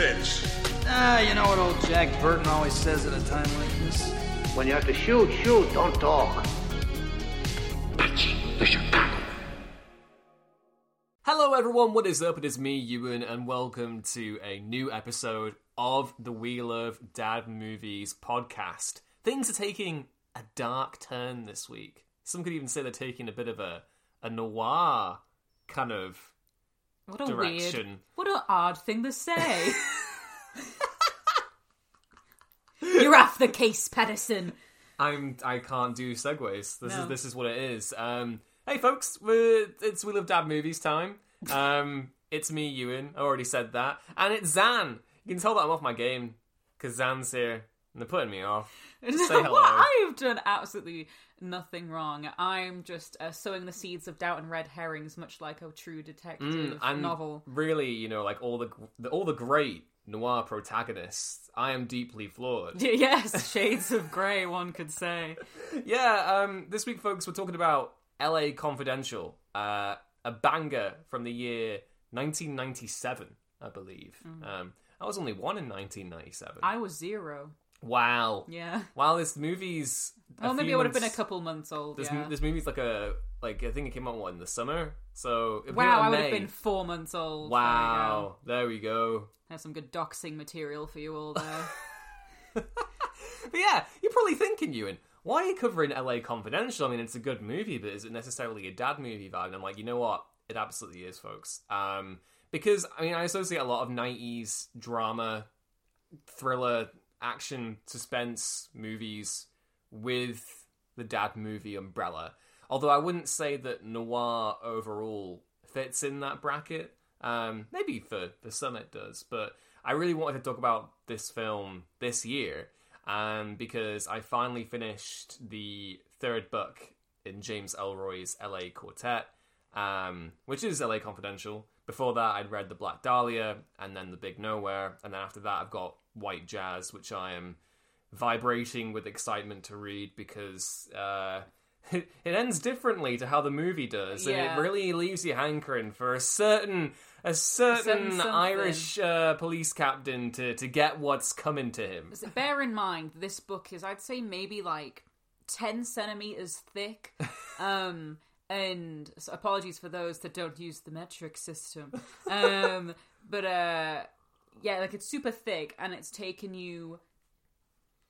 bitch. Ah, you know what old Jack Burton always says at a time like this? When you have to shoot, shoot, don't talk. Hello, everyone. What is up? It is me, Ewan, and welcome to a new episode of the We Love Dad Movies podcast. Things are taking a dark turn this week. Some could even say they're taking a bit of a, a noir kind of What a direction. weird, what an odd thing to say. You're off the case, Pedersen. I'm I can't do segues. This No. is this is what it is. Um, hey folks, we're, it's We Love Dad Movies time. Um, it's me, Ewan. I already said that, and it's Zan. You can tell that I'm off my game because Zan's here they're putting me off. Say hello. What? I've done absolutely nothing wrong. I'm just uh, sowing the seeds of doubt and red herrings, much like a true detective Mm, and novel. really, you know, like all the, the all the great noir protagonists, I am deeply flawed. Yes, shades of grey, one could say. yeah, um, this week, folks, we're talking about L.A. Confidential, uh, a banger from the year 1997, I believe. Um, I was only one in 1997. I was zero. Wow. Yeah. Wow, this movie's. Oh, Well, maybe few I would have been a couple months old. This, yeah. this movie's like a like I think it came out what in the summer. So it wow, I would have been four months old. Wow, there we go. Have some good doxing material for you all there. But yeah, you're probably thinking, Ewan, why are you covering LA Confidential? I mean, it's a good movie, but is it necessarily a dad movie vibe? And I'm like, you know what? It absolutely is, folks. Um, because, I mean, I associate a lot of 90s drama, thriller, action, suspense movies with the dad movie umbrella. Although I wouldn't say that noir overall fits in that bracket. Um, maybe for, for some it does, but I really wanted to talk about this film this year um, because I finally finished the third book in James Ellroy's LA Quartet, um, which is LA Confidential. Before that, I'd read The Black Dahlia and then The Big Nowhere, and then after that, I've got White Jazz, which I am vibrating with excitement to read because uh, it, it ends differently to how the movie does, and Yeah. it really leaves you hankering for a certain a certain, certain. Irish uh, police captain to to get what's coming to him. So bear in mind, this book is, I'd say, maybe like 10 centimeters thick. Um, and so apologies for those that don't use the metric system. Um, but uh, yeah, like it's super thick, and it's taken you.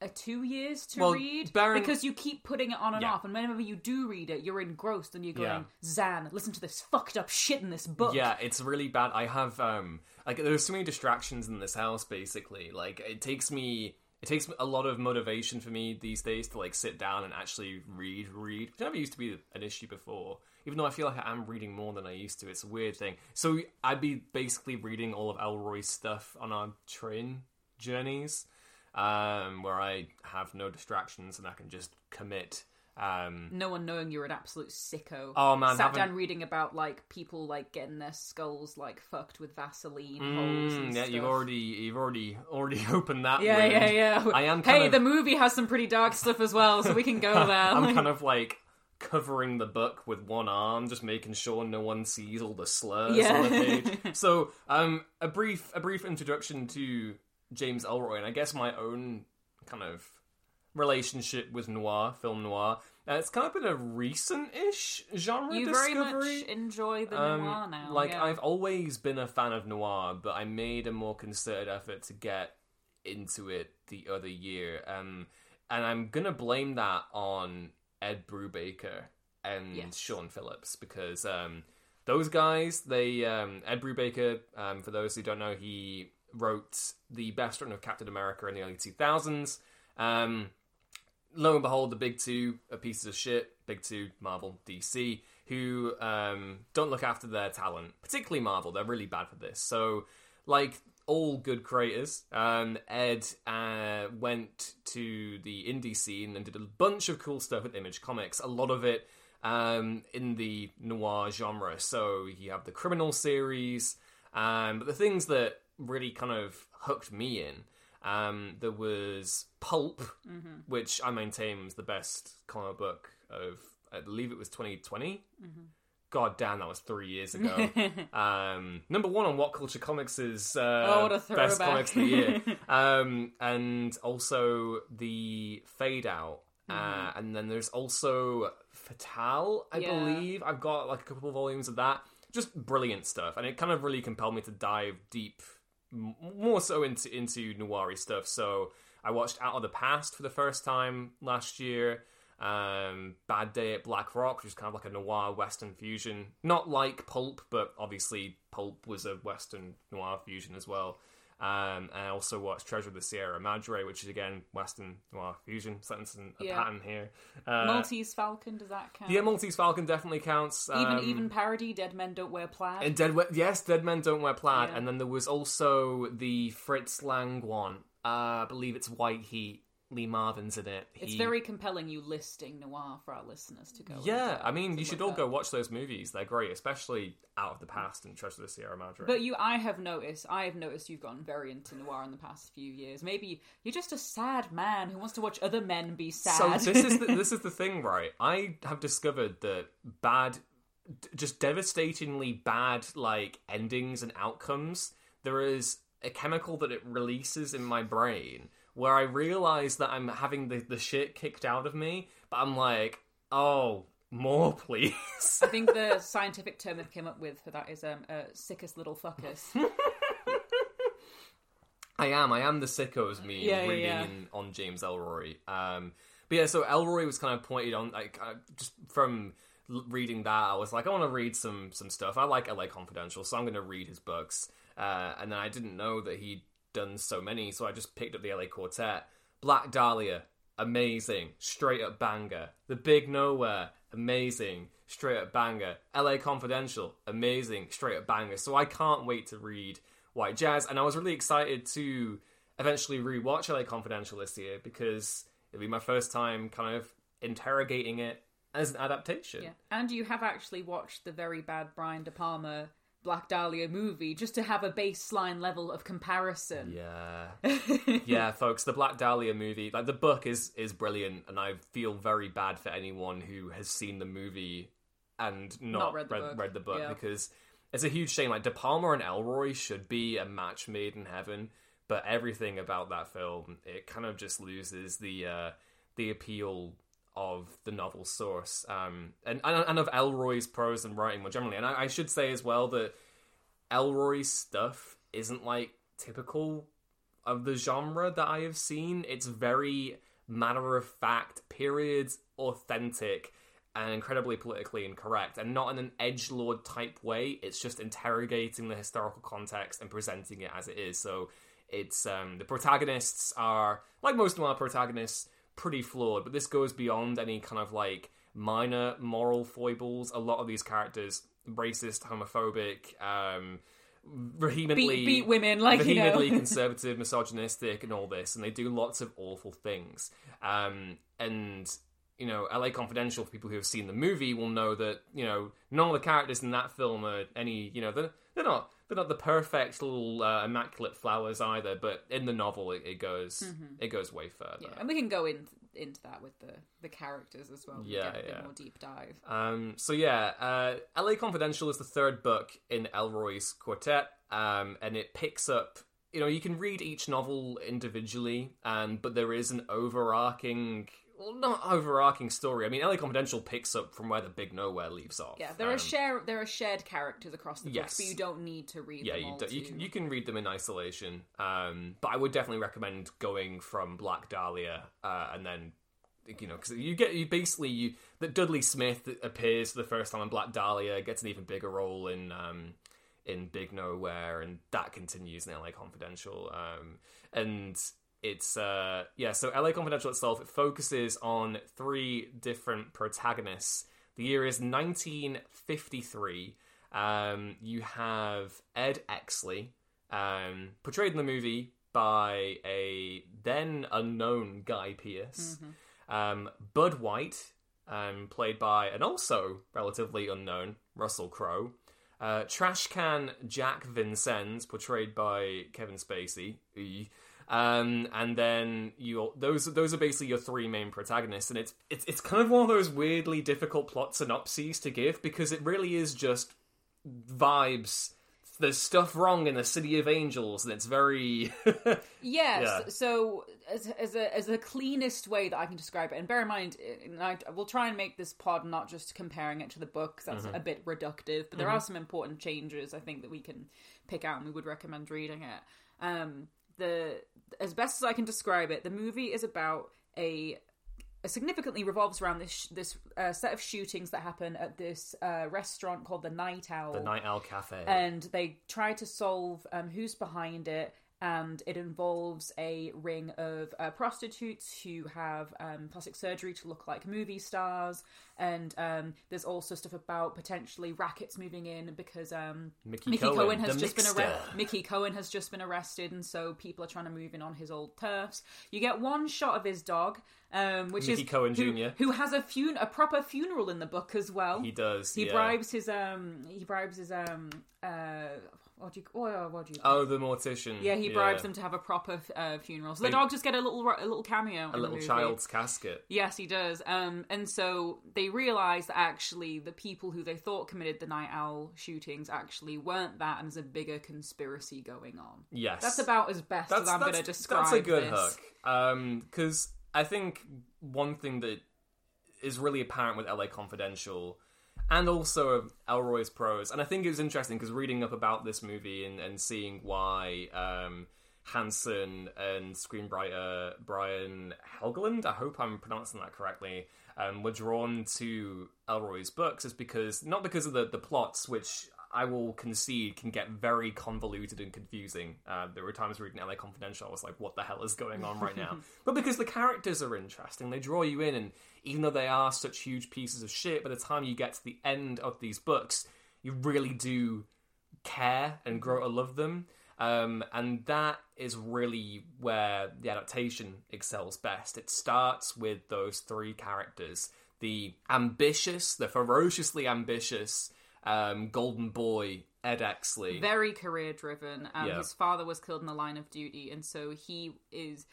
a two years to Well, read bear in- because you keep putting it on and Yeah. off, and whenever you do read it, you're engrossed and you're going, Yeah. "Zan, listen to this fucked up shit in this book." Yeah, it's really bad. I have um like there's so many distractions in this house basically. Like it takes me it takes a lot of motivation for me these days to like sit down and actually read read. Which never used to be an issue before. Even though I feel like I am reading more than I used to. It's a weird thing. So I'd be basically reading all of Ellroy's stuff on our train journeys. Um, where I have no distractions and I can just commit. Um, no one knowing you're an absolute sicko. Oh, man, sat down reading about like people like getting their skulls like fucked with Vaseline holes. Mm, And yeah, stuff. you've already you've already already opened that. Yeah, wound. yeah, yeah. I am Hey, of, the movie has some pretty dark stuff as well, so we can go there. I'm kind of like covering the book with one arm, just making sure no one sees all the slurs on the page. so, um, a brief a brief introduction to James Ellroy, and I guess my own kind of relationship with noir, film noir. Uh, it's kind of been a recent-ish genre you very much enjoy the Um, noir now. Like yeah. I've always been a fan of noir, but I made a more concerted effort to get into it the other year. Um, and I'm gonna blame that on Ed Brubaker and Yes. Sean Phillips because um, those guys, they um, Ed Brubaker, um, for those who don't know, he wrote the best run of Captain America in the early 2000s. Um, lo and behold, the big two are pieces of shit. Big two, Marvel, DC, who um, don't look after their talent, particularly Marvel. They're really bad for this. So, like all good creators, um, Ed uh, went to the indie scene and did a bunch of cool stuff with Image Comics. A lot of it um, in the noir genre. So you have the criminal series, um, but the things that really kind of hooked me in. Um, there was Pulp, which I maintain was the best comic book of, I believe it was 2020. God damn, that was three years ago. um, number one on What Culture Comics is uh, Oh, best comics of the year, um, and also the Fade Out, uh, and then there's also Fatal, I Mm-hmm. Yeah. believe. I've got like a couple of volumes of that. Just brilliant stuff, and it kind of really compelled me to dive deep, m- more so into into noiry stuff. So I watched Out of the Past for the first time last year. Um, Bad Day at Black Rock, which is kind of like a noir western fusion, not like Pulp, but obviously Pulp was a western noir fusion as well. Um, and I also watched Treasure of the Sierra Madre, which is again western noir fusion, sentencing a Yeah. pattern here. Uh, Maltese Falcon, does that count? yeah, Maltese Falcon definitely counts. even Um, even parody. Dead Men Don't Wear Plaid. and Dead, yes, Dead Men Don't Wear Plaid, Yeah. and then there was also the Fritz Lang one. Uh, I believe it's White Heat. Lee Marvin's in it. it's very compelling. You listing noir for our listeners to go. Yeah, and, uh, I mean, you should all go watch those movies. They're great, especially Out of the Past and Treasure of the Sierra Madre. But you, I have noticed. I have noticed you've gotten very into noir in the past few years. Maybe you're just a sad man who wants to watch other men be sad. so this is the, this is the thing, right? I have discovered that bad, just devastatingly bad, like endings and outcomes. There is a chemical that it releases in my brain where I realize that I'm having the, the shit kicked out of me, but I'm like, oh, more, please. I think the scientific term they've come up with for that is um, uh, sickest little fuckers. I am. I am the sickos me Yeah, yeah, reading yeah. in- on James Ellroy. Um, but yeah, so Ellroy was kind of pointed on like uh, just from l- reading that, I was like, I want to read some some stuff. I like LA Confidential, so I'm going to read his books. Uh, and then I didn't know that he'd done so many, so I just picked up the LA Quartet. Black Dahlia, amazing, straight up banger. The Big Nowhere, amazing, straight up banger. LA Confidential, amazing, straight up banger. So I can't wait to read White Jazz, and I was really excited to eventually rewatch LA Confidential this year because it'll be my first time kind of interrogating it as an adaptation. yeah, and you have actually watched the very bad Brian De Palma Black Dahlia movie just to have a baseline level of comparison. Yeah, yeah, folks. The Black Dahlia movie, like the book, is is brilliant, and I feel very bad for anyone who has seen the movie and not, Not read the read, book. read the book Yeah. because it's a huge shame. Like De Palma and Ellroy should be a match made in heaven, but everything about that film, it kind of just loses the uh, the appeal of the novel source, um, and and of Ellroy's prose and writing more generally. And I, I should say as well that Ellroy's stuff isn't like typical of the genre that I have seen. It's very matter of fact, periods authentic, and incredibly politically incorrect, and not in an edge lord type way. It's just interrogating the historical context and presenting it as it is. So it's um, the protagonists are like most noir protagonists, pretty flawed, but this goes beyond any kind of like minor moral foibles. A lot of these characters racist, homophobic, um, vehemently Beat, beat women, like you know. vehemently conservative, misogynistic, and all this, and they do lots of awful things. Um, and you know, LA Confidential, for people who have seen the movie, will know that you know none of the characters in that film are any. You know, they're, they're not they're not the perfect little uh, immaculate flowers either. But in the novel, it, it goes it goes way further. Mm-hmm. Yeah, and we can go in, into that with the, the characters as well. We Yeah, get a bit yeah. more deep dive. Um, so yeah, uh, LA Confidential is the third book in Ellroy's quartet, um, and it picks up. You know, you can read each novel individually, um, but there is an overarching, well, not overarching story. I mean, LA Confidential picks up from where the Big Nowhere leaves off. Yeah, there are Um, share there are shared characters across the books, Yes. but you don't need to read yeah, them you, all. do, you can you can read them in isolation. Um, but I would definitely recommend going from Black Dahlia uh, and then you know because you get you basically you that Dudley Smith appears for the first time in Black Dahlia gets an even bigger role in um, in Big Nowhere and that continues in LA Confidential um, and it's uh yeah so LA Confidential itself it focuses on three different protagonists. The year is 1953. Um, you have Ed Exley, um, portrayed in the movie by a then unknown Guy Pearce. Um, Bud White, um, played by an also relatively unknown Russell Crowe. Uh, Trash Can Jack Vincennes, portrayed by Kevin Spacey. Um, and then you those those are basically your three main protagonists, and it's it's it's kind of one of those weirdly difficult plot synopses to give because it really is just vibes. There's stuff wrong in the city of angels, and it's very Yes. Yeah. So, as, as a as the cleanest way that I can describe it, and bear in mind, and I will try and make this pod not just comparing it to the book, that's a bit reductive. But there are some important changes I think that we can pick out, and we would recommend reading it. Um, the as best as I can describe it, the movie is about a significantly revolves around this this uh, set of shootings that happen at this uh, restaurant called the Night Owl the Night Owl Cafe. and they try to solve um, who's behind it and it involves a ring of uh, prostitutes who have um, plastic surgery to look like movie stars and um, there's also stuff about potentially rackets moving in because um, Mickey Mickey Cohen, Cohen, has just been mixter. arrested. Mickey Cohen has just been arrested, and so people are trying to move in on his old turfs. You get one shot of his dog, um, which Mickey is Cohen who, Jr.. who has a fun- a proper funeral in the book as well. he does. He yeah. bribes his um he bribes his um uh what do you what, what do you Oh, the mortician. yeah he bribes them to have a proper uh, funeral. So the They- dog just get a little a little cameo, in a the little movie. child's casket. Yes, he does. Um, and so they realize that actually the people who they thought committed the night owl shootings actually weren't that, and there's a bigger conspiracy going on. Yes, That's about as best as I'm going to describe. That's a good this. hook. Because I think one thing that is really apparent with LA Confidential and also Ellroy's prose, and I think it was interesting because reading up about this movie and, and seeing why um, Hanson and screenwriter Brian Helgeland, I hope I'm pronouncing that correctly, um, were drawn to Ellroy's books is because, not because of the, the plots, which I will concede can get very convoluted and confusing. Uh, there were times reading LA Confidential, I was like, what the hell is going on right now? but because the characters are interesting, they draw you in, and even though they are such huge pieces of shit, by the time you get to the end of these books, you really do care and grow to love them. Um, and that is really where the adaptation excels best. It starts with those three characters the ambitious, the ferociously ambitious um, golden boy, Ed Exley. Very career driven. Um, Yeah. His father was killed in the line of duty, and so he is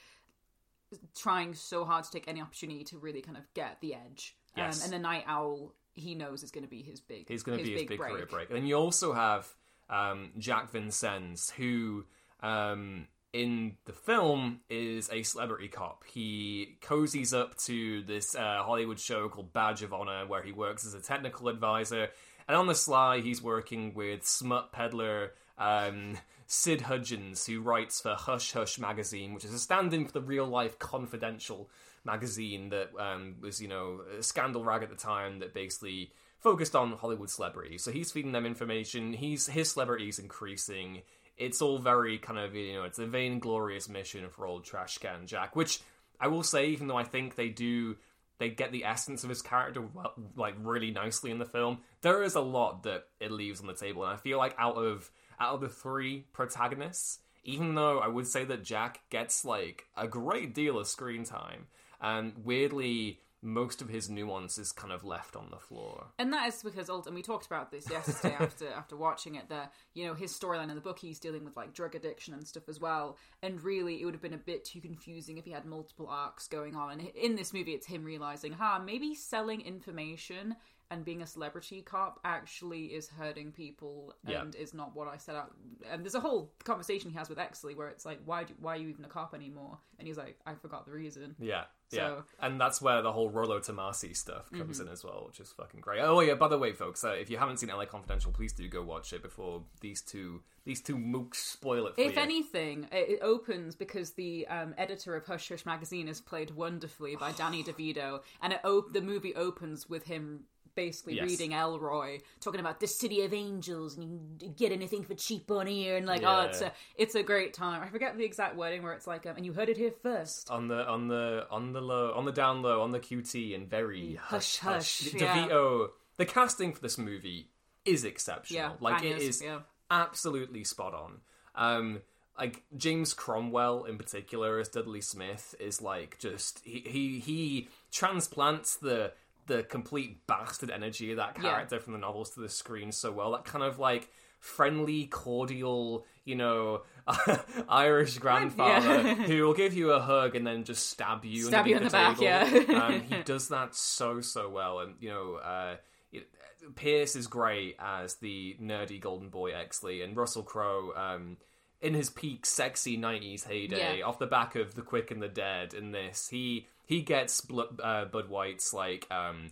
trying so hard to take any opportunity to really kind of get the edge. Yes. Um, and the night owl, he knows is going to be his big. He's going to be his big break. career break. And you also have um, Jack Vincennes, who um, in the film is a celebrity cop. He cozies up to this uh, Hollywood show called Badge of Honor, where he works as a technical advisor. And on the sly, he's working with smut peddler um, Sid Hudgens, who writes for Hush Hush magazine, which is a stand-in for the Real Life Confidential magazine that um, was, you know, a scandal rag at the time that basically focused on Hollywood celebrities. So he's feeding them information. He's his celebrity's increasing. It's all very kind of you know, it's a vainglorious mission for old trash can Jack. Which I will say, even though I think they do, they get the essence of his character well, like really nicely in the film. There is a lot that it leaves on the table, and I feel like out of out of the three protagonists, even though I would say that Jack gets like a great deal of screen time, and weirdly most of his nuance is kind of left on the floor. And that is because ultimately we talked about this yesterday after after watching it. That you know his storyline in the book, he's dealing with like drug addiction and stuff as well. And really, it would have been a bit too confusing if he had multiple arcs going on. And in this movie, it's him realizing, ha, maybe selling information and being a celebrity cop actually is hurting people Yeah. and is not what I set out. And there's a whole conversation he has with Exley where it's like, why do, why are you even a cop anymore? And he's like, I forgot the reason. Yeah, yeah, So- and that's where the whole Rollo Tomasi stuff comes Mm-hmm. in as well, which is fucking great. Oh yeah, by the way, folks, uh, if you haven't seen LA Confidential, please do go watch it before these two these two mooks spoil it for If you. anything, it it opens because the um, editor of Hush Hush magazine is played wonderfully by Danny DeVito, and it op- the movie opens with him basically Yes. reading Ellroy, talking about the city of angels, and you can get anything for cheap on here, and like, Yeah. oh, it's a it's a great time. I forget the exact wording where it's like, um, and you heard it here first. on the on the on the low on the down low on the QT and very Hush, hush hush, hush. yeah. DeVito. The casting for this movie is exceptional. Yeah, like it bangers, is yeah. absolutely spot on. Um, like James Cromwell in particular as Dudley Smith is like just he he, he transplants the the complete bastard energy of that Yeah. character from the novels to the screen so well. That kind of like friendly, cordial, you know, Irish grandfather Yeah. who will give you a hug and then just stab you, Stab you in the back, table. yeah. um, he does that so so well, and you know, uh, it, Pearce is great as the nerdy golden boy Exley, and Russell Crowe. Um, in his peak sexy 90s heyday Yeah. off the back of the quick and the dead in this he he gets Bl- uh, bud white's like um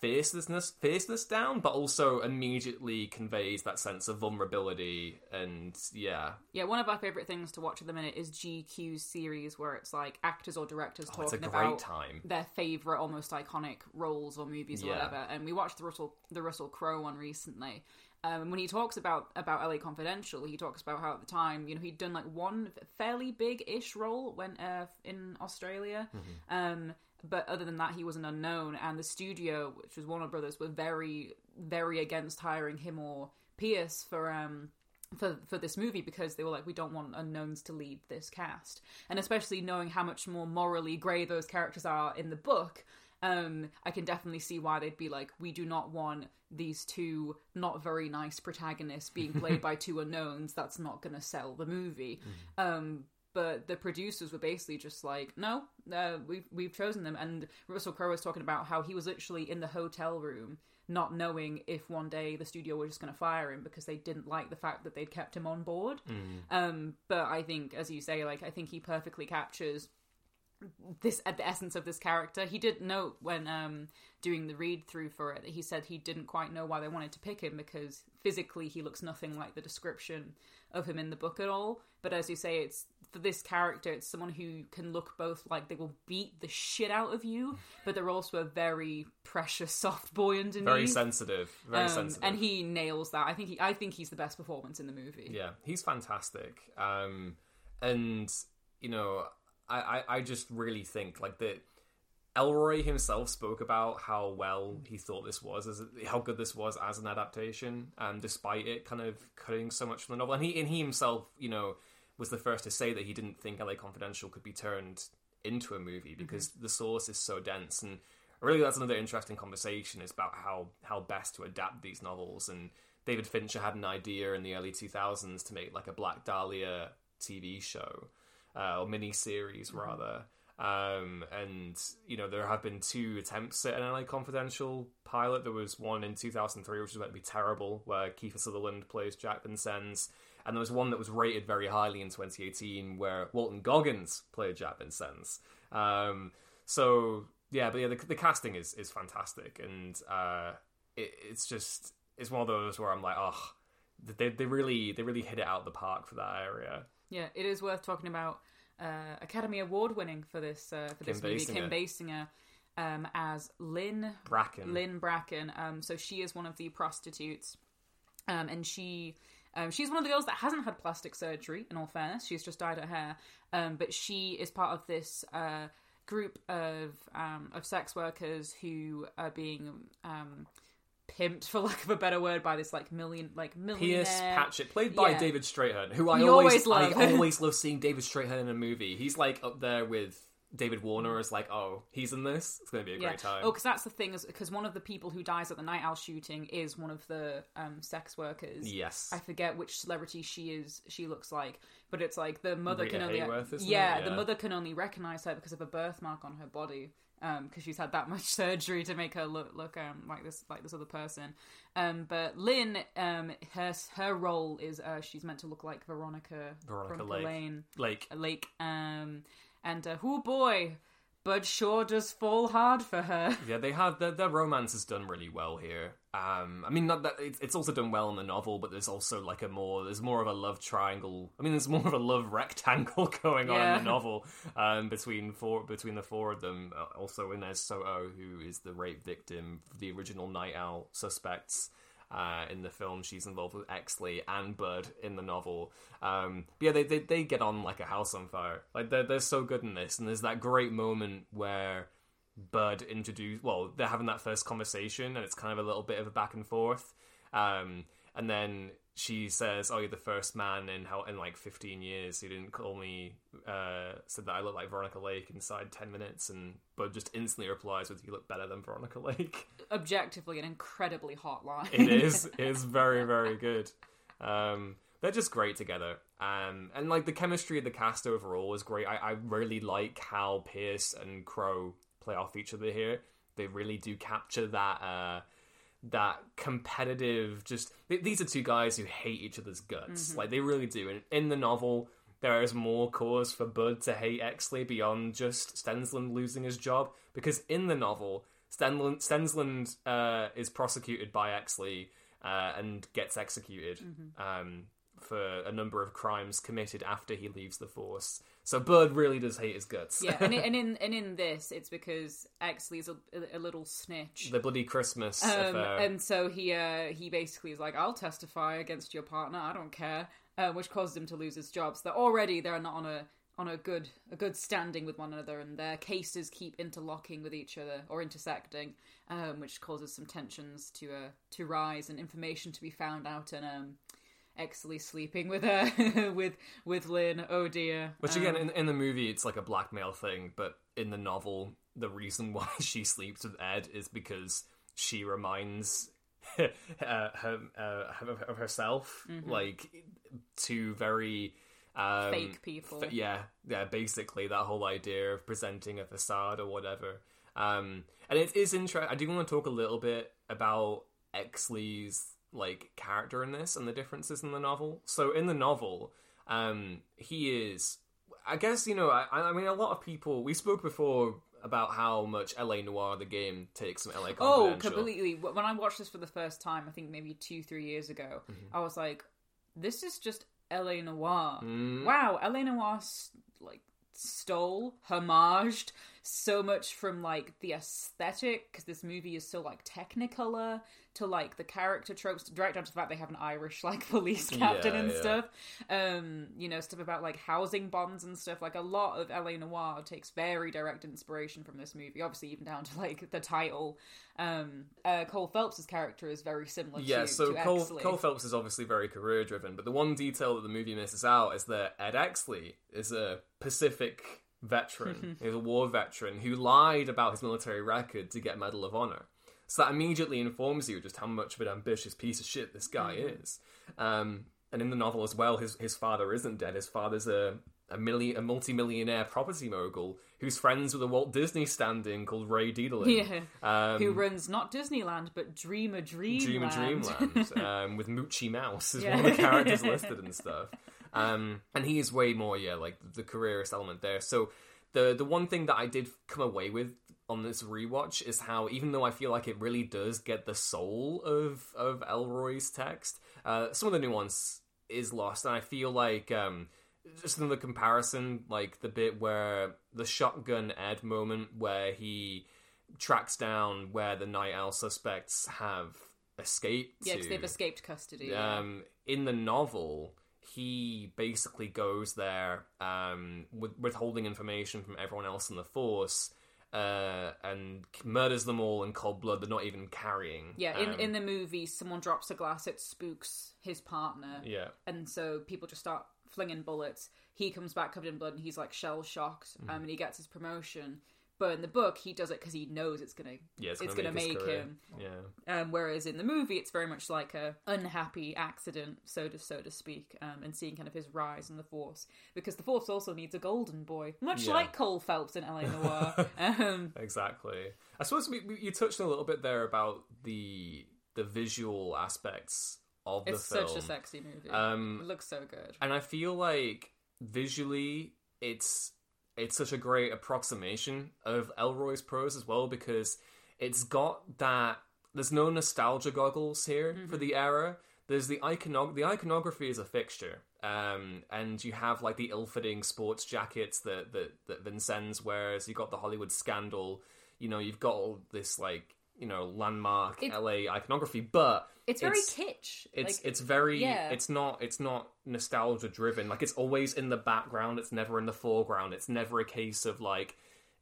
fierceness fierceness down but also immediately conveys that sense of vulnerability and yeah Yeah, one of our favorite things to watch at the minute is GQ's series where it's like actors or directors Oh, talking about time. their favorite, almost iconic roles or movies or Yeah. whatever. And we watched the Russell the Russell Crowe one recently. Um, when he talks about about LA Confidential, he talks about how at the time, you know, he'd done like one fairly big-ish role when uh, in Australia. Um, but other than that, he was an unknown, and the studio, which was Warner Brothers, were very, very against hiring him or Pearce for um for for this movie because they were like, we don't want unknowns to lead this cast, and especially knowing how much more morally grey those characters are in the book. Um, I can definitely see why they'd be like, we do not want these two not very nice protagonists being played by two unknowns. That's not going to sell the movie. Um, but the producers were basically just like, no, uh, we've we've chosen them. And Russell Crowe was talking about how he was literally in the hotel room, not knowing if one day the studio were just going to fire him because they didn't like the fact that they'd kept him on board. Um, but I think, as you say, like I think he perfectly captures this at the essence of this character. He did note when um doing the read through for it that he said he didn't quite know why they wanted to pick him because physically he looks nothing like the description of him in the book at all. But as you say, it's for this character, it's someone who can look both like they will beat the shit out of you, but they're also a very precious, soft boy underneath. very sensitive very Um, sensitive and he nails that. I think he, I think he's the best performance in the movie. Yeah, he's fantastic. Um, and you know, I, I, I just really think like that. Ellroy himself spoke about how well he thought this was, as how good this was as an adaptation, and despite it kind of cutting so much from the novel, and he and he himself, you know, was the first to say that he didn't think LA Confidential could be turned into a movie mm-hmm. because the source is so dense. And really that's another interesting conversation is about how how best to adapt these novels. And David Fincher had an idea in the early 2000s to make like a Black Dahlia TV show uh, or mini series rather. Um, and you know there have been two attempts at an LA Confidential pilot. There was one in 2003 which was meant to be terrible where Kiefer Sutherland plays Jack Vincennes. And there was one that was rated very highly in 2018 where Walton Goggins played Jack Vincennes. Um, so yeah, but yeah, the, the casting is is fantastic, and uh, it, it's just it's one of those where I'm like, oh, they they really they really hit it out of the park for that area. Yeah, it is worth talking about. Uh, Academy Award winning for this uh, for this Kim movie, Kim Basinger. Basinger, um, as Lynn Bracken. Lynn Bracken. Um, so she is one of the prostitutes, um, and she. Um, she's one of the girls that hasn't had plastic surgery. In all fairness, she's just dyed her hair. Um, but she is part of this uh, group of um, of sex workers who are being um, pimped, for lack of a better word, by this like million like millionaire. Pierce Patchett, played by Yeah. David Strathairn, who I You always, always love. I always love seeing David Strathairn in a movie. He's like up there with David Warner as like, oh, he's in this. It's going to be a great time. Oh, because that's the thing, is because one of the people who dies at the Night Owl shooting is one of the um, sex workers. Yes. I forget which celebrity she is. She looks like, but it's like the mother Rita can only Hayworth, isn't it? yeah, the Yeah. mother can only recognize her because of a birthmark on her body. Because she's had that much surgery to make her look look um, like this like this other person, um, but Lynn, um, her her role is uh, she's meant to look like Veronica Veronica from Lake. Lane Like, Lake, um, and uh, oh boy, Bud sure does fall hard for her. Yeah, they have their, their romance is done really well here. Um, I mean, not that it's, it's also done well in the novel, but there's also like a more there's more of a love triangle. I mean, there's more of a love rectangle going on Yeah. in the novel um, between four between the four of them. Uh, also, Inez Soto, who is the rape victim, the original Night Owl suspects. Uh, in the film, she's involved with Exley and Bud in the novel. Um, but yeah, they, they they get on like a house on fire. Like they're they're so good in this, and there's that great moment where Bud introduce well, they're having that first conversation and it's kind of a little bit of a back and forth. Um, and then she says, "Oh, you're the first man in how in like 15 years who didn't call me uh, said that I look like Veronica Lake inside 10 minutes." And Bud just instantly replies with, "You look better than Veronica Lake." Objectively, an incredibly hot line. It is it is very very good. um, they're just great together. Um, and like the chemistry of the cast overall is great. I, I really like how Pearce and Crowe play off each other here. They really do capture that uh, that competitive. Just th- these are two guys who hate each other's guts. Like they really do. And in the novel, there is more cause for Bud to hate Exley beyond just Stensland losing his job. Because in the novel, Stenland, Stensland uh, is prosecuted by Exley uh, and gets executed um, for a number of crimes committed after he leaves the Force. So Bud really does hate his guts. Yeah, and, in- and in and in this, it's because Exley's a, a, little snitch. the bloody Christmas Um, affair. and so he uh, he basically is like, "I'll testify against your partner. I don't care," uh, which caused him to lose his job. So that already they're not on a on a good a good standing with one another, and their cases keep interlocking with each other or intersecting, um, which causes some tensions to uh, to rise and information to be found out. And um, Exley sleeping with her with with Lynn. Oh dear. Which Um, again, in, in the movie, it's like a blackmail thing, but in the novel, the reason why she sleeps with Ed is because she reminds uh, her, uh, of- herself, like two very um, Mm-hmm. Fake people. f- yeah, yeah. Basically, that whole idea of presenting a facade or whatever. Um, and it is interesting. I do want to talk a little bit about Exley's like character in this and the differences in the novel. So in the novel, um, he is. I guess you know. I, I mean, a lot of people. We spoke before about how much LA Noir the game takes from LA Oh, completely. When I watched this for the first time, I think maybe two, three years ago, Mm-hmm. I was like, "This is just L.A. Noir." Mm. Wow, L.A. Noir like stole, homaged so much from like the aesthetic because this movie is so like Technicolor to like the character tropes, direct down to the fact they have an Irish like police captain Yeah, and yeah. stuff. Um, you know, stuff about like housing bonds and stuff. Like a lot of LA Noir takes very direct inspiration from this movie. Obviously, even down to like the title. Um, uh, Cole phelps's character is very similar. Yeah, to, so to Cole, Exley. Cole Phelps is obviously very career driven, but the one detail that the movie misses out is that Ed Exley is a Pacific veteran, he's a war veteran who lied about his military record to get Medal of Honor. So that immediately informs you just how much of an ambitious piece of shit this guy is. Um, and in the novel as well, his his father isn't dead. His father's a a million a multi-millionaire property mogul who's friends with a Walt Disney stand-in called Ray Deedling. Yeah. Um, Who runs not Disneyland but Dreamer Dreamland? Dream a Dreamland um, with Moochie Mouse is Yeah. one of the characters listed and stuff. Um, and he is way more, yeah, like the careerist element there. So the the one thing that I did come away with on this rewatch is how even though I feel like it really does get the soul of of Ellroy's text, uh, some of the nuance is lost, and I feel like. Um, just another comparison, like the bit where the shotgun Ed moment where he tracks down where the night owl suspects have escaped Yeah, because they've escaped custody. yeah. Um, in the novel, he basically goes there um, with withholding information from everyone else in the force. Uh, and murders them all in cold blood. They're not even carrying. Yeah, in, Um, in the movie, someone drops a glass, it spooks his partner. yeah, And so people just start flinging bullets. He comes back covered in blood and he's like shell shocked Mm-hmm. um, and he gets his promotion. But in the book, he does it because he knows it's gonna yeah, it's, it's gonna, gonna make, make him. Yeah, Um, whereas in the movie, it's very much like a unhappy accident, so to so to speak, um, and seeing kind of his rise in the Force because the Force also needs a golden boy, much Yeah. like Cole Phelps in LA Noir. um, exactly. I suppose we, we, you touched a little bit there about the the visual aspects of the it's film. It's such a sexy movie. Um, it looks so good. and I feel like visually it's it's such a great approximation of Ellroy's prose as well because it's got that there's no nostalgia goggles here for the era. There's the iconog the iconography is a fixture. Um, and you have like the ill-fitting sports jackets that that that Vincennes wears. You've got the Hollywood scandal. You know, you've got all this like you know landmark LA iconography, but It's very it's- kitsch. it's Like, it's very yeah. it's not it's not nostalgia driven like it's always in the background it's never in the foreground it's never a case of like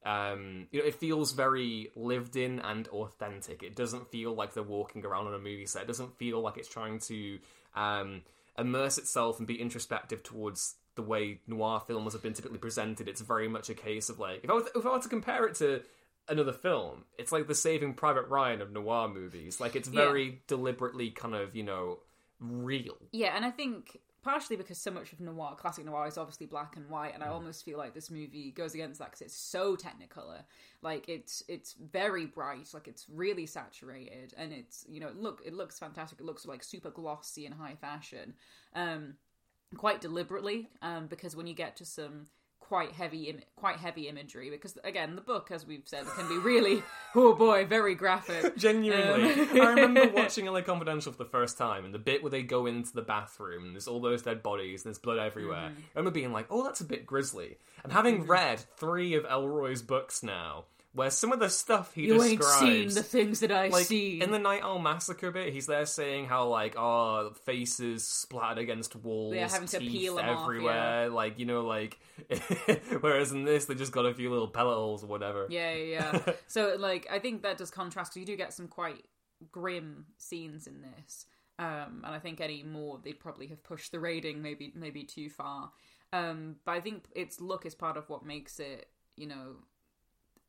um you know it feels very lived in and authentic it doesn't feel like they're walking around on a movie set it doesn't feel like it's trying to um immerse itself and be introspective towards the way noir films have been typically presented it's very much a case of like if i was if i were to compare it to another film it's like the saving private ryan of noir movies like it's Yeah. very deliberately kind of you know real. Yeah, and I think partially because so much of noir, classic noir, is obviously black and white, and I almost feel like this movie goes against that because it's so technicolor. Like it's it's very bright, like it's really saturated, and it's you know look it looks fantastic. It looks like super glossy and high fashion, um, quite deliberately, um, because when you get to some quite heavy Im- quite heavy imagery because again the book as we've said can be really oh boy very graphic Genuinely, Um, I remember watching LA Confidential for the first time, and the bit where they go into the bathroom, and there's all those dead bodies, and there's blood everywhere. Mm-hmm. I remember being like, "Oh, that's a bit grisly." And having read three of Ellroy's books now, where some of the stuff he you ain't seen the things that I've like seen in the Night Owl Massacre bit, he's there saying how like, oh, faces splattered against walls, Yeah, having to peel 'em off, everywhere, like you know, like. whereas in this, they just got a few little pellet holes or whatever. Yeah, yeah. yeah. so, like, I think that does contrast. You do get some quite grim scenes in this, um, and I think any more they'd probably have pushed the rating maybe maybe too far. Um, but I think its look is part of what makes it, you know,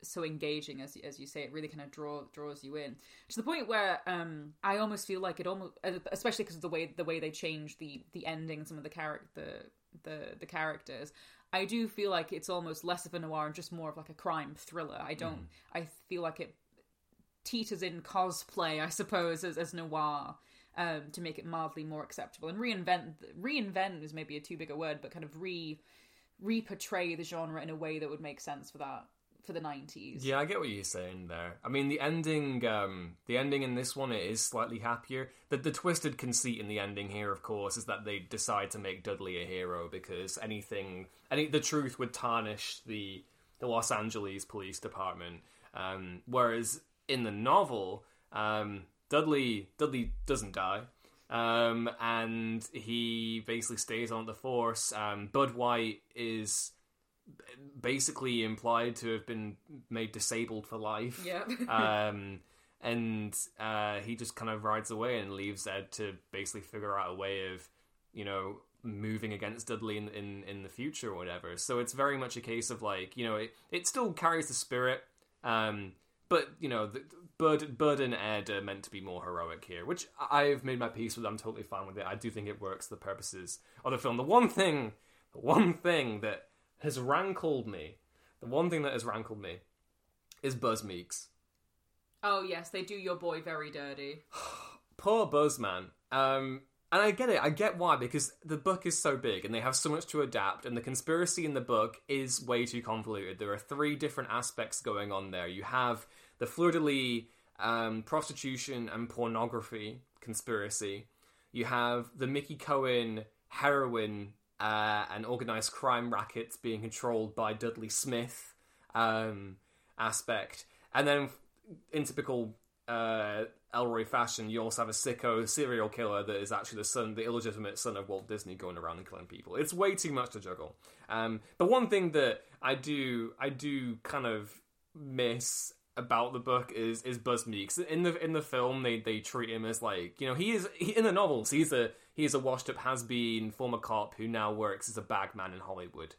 so engaging as as you say. It really kind of draw draws you in to the point where um, I almost feel like it almost, especially because of the way the way they change the the ending, and some of the character the the the characters. I do feel like it's almost less of a noir and just more of like a crime thriller. I don't. I feel like it teeters in cosplay, I suppose, as, as noir um, to make it mildly more acceptable and reinvent. Reinvent is maybe a too big a word, but kind of re re-portray the genre in a way that would make sense for that for the nineties. Yeah, I get what you're saying there. I mean, the ending, um, the ending in this one, it is slightly happier. The, the twisted conceit in the ending here, of course, is that they decide to make Dudley a hero because anything, any the truth would tarnish the the Los Angeles Police Department. Um, whereas in the novel, um, Dudley Dudley doesn't die. Um, and he basically stays on the force. Um, Bud White is basically implied to have been made disabled for life. Yeah. um, and uh, he just kind of rides away and leaves Ed to basically figure out a way of, you know, moving against Dudley in in, in the future or whatever. So it's very much a case of like, you know, it, it still carries the spirit, um, but you know, the, Bud Bud and Ed are meant to be more heroic here, which I've made my peace with. I'm totally fine with it. I do think it works for the purposes of the film. The one thing, the one thing that has rankled me, the one thing that has rankled me, is Buzz Meeks. oh yes, they do your boy very dirty. poor Buzzman. Um, and I get it. I get why because the book is so big and they have so much to adapt, and the conspiracy in the book is way too convoluted. There are three different aspects going on there. You have the fleur de lis, um, prostitution and pornography conspiracy. You have the Mickey Cohen heroin uh, and organized crime rackets being controlled by Dudley Smith um, aspect, and then in typical uh, Ellroy fashion, you also have a sicko serial killer that is actually the son, the illegitimate son of Walt Disney, going around and killing people. It's way too much to juggle. Um, but one thing that I do, I do kind of miss about the book is is Buzz Meeks. In the in the film, they they treat him as like you know he is he, in the novels he's a he is a washed up has been former cop who now works as a bagman in Hollywood,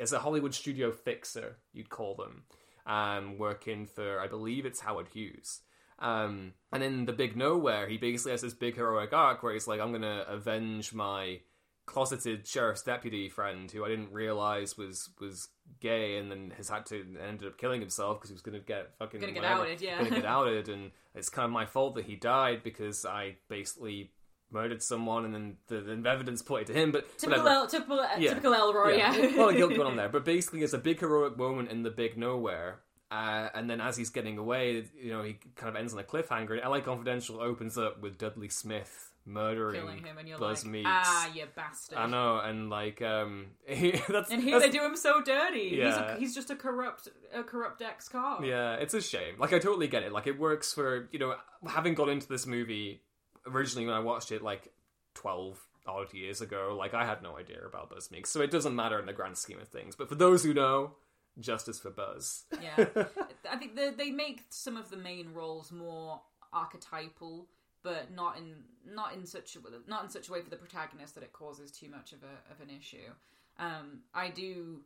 as a Hollywood studio fixer you'd call them, um, working for I believe it's Howard Hughes. Um, and in the Big Nowhere, he basically has this big heroic arc where he's like, I'm gonna avenge my closeted sheriff's deputy friend who I didn't realize was was gay, and then has had to ended up killing himself because he was gonna get fucking Gonna get whatever, outed, yeah. gonna get outed, and it's kind of my fault that he died because I basically murdered someone, and then the, the evidence pointed to him. But Typical. El, typical, uh, Yeah. typical Ellroy. Yeah. a lot of guilt going on there. But basically, it's a big heroic moment in the big nowhere. Uh, and then as he's getting away, you know, he kind of ends on a cliffhanger. And LA Confidential opens up with Dudley Smith murdering Killing him, and you're Buzz like, Meeks. ah, you bastard. I know, and like, um, he, that's And here that's- they do him so dirty. He's, Yeah. a, he's just a corrupt, a corrupt ex cop. Yeah, it's a shame. Like, I totally get it. Like, it works for you know, having got into this movie originally when I watched it like twelve odd years ago. Like, I had no idea about Buzz Meeks, so it doesn't matter in the grand scheme of things. But for those who know, justice for Buzz. Yeah. I think the, they make some of the main roles more archetypal, but not in not in such a, not in such a way for the protagonist that it causes too much of a of an issue. Um, I do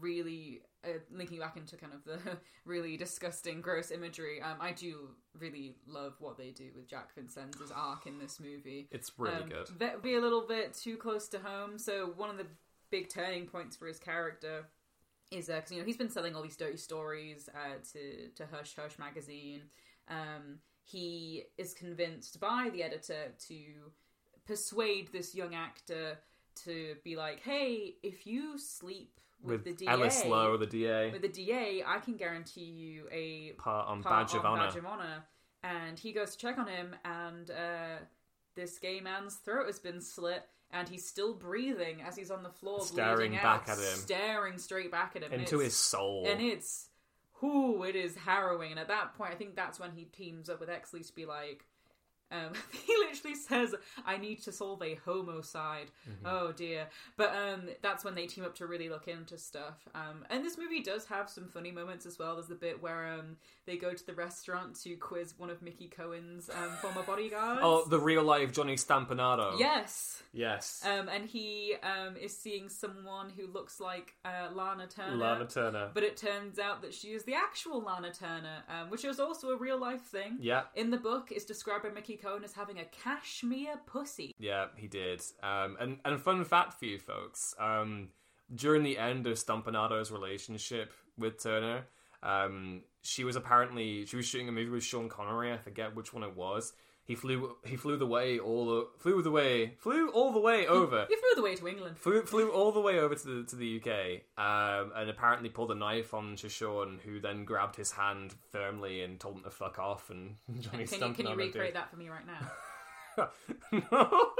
really uh, linking back into kind of the really disgusting, gross imagery, um, I do really love what they do with Jack Vincenzo's arc in this movie. It's really Um, good. That be a little bit too close to home. So one of the big turning points for his character is because you know he's been selling all these dirty stories uh, to to Hush Hush magazine. Um, he is convinced by the editor to persuade this young actor to be like, "Hey, if you sleep with, With the DA, Ellis Lowe, the DA, with the DA, I can guarantee you a part on part Badge of Honor. Badge of Honor. And he goes to check on him, and uh, this gay man's throat has been slit, and he's still breathing as he's on the floor, Staring back out, at him. staring straight back at him, into his soul. and it's whoo, it is harrowing. And at that point, I think that's when he teams up with Exley to be like, um, he literally says, "I need to solve a homicide." Mm-hmm. Oh dear! But um, that's when they team up to really look into stuff. Um, and this movie does have some funny moments as well. There's the bit where um, they go to the restaurant to quiz one of Mickey Cohen's um, former bodyguards. oh, the real life Johnny Stompanato. yes. Yes. Um, and he um, is seeing someone who looks like uh, Lana Turner. Lana Turner. But it turns out that she is the actual Lana Turner, um, which is also a real life thing. yeah. In the book, it's described by Mickey Cohen as having a cashmere pussy. Yeah, he did. Um, and and fun fact for you folks: um, during the end of Stompanato's relationship with Turner, um, she was apparently she was shooting a movie with Sean Connery. I forget which one it was. He flew he flew the way all the flew the way flew all the way over. He flew the way to England. Flew, flew all the way over to the to the UK, um, and apparently pulled a knife on Shoshone, who then grabbed his hand firmly and told him to fuck off. And Johnny Can you, can you recreate that for me right now? no,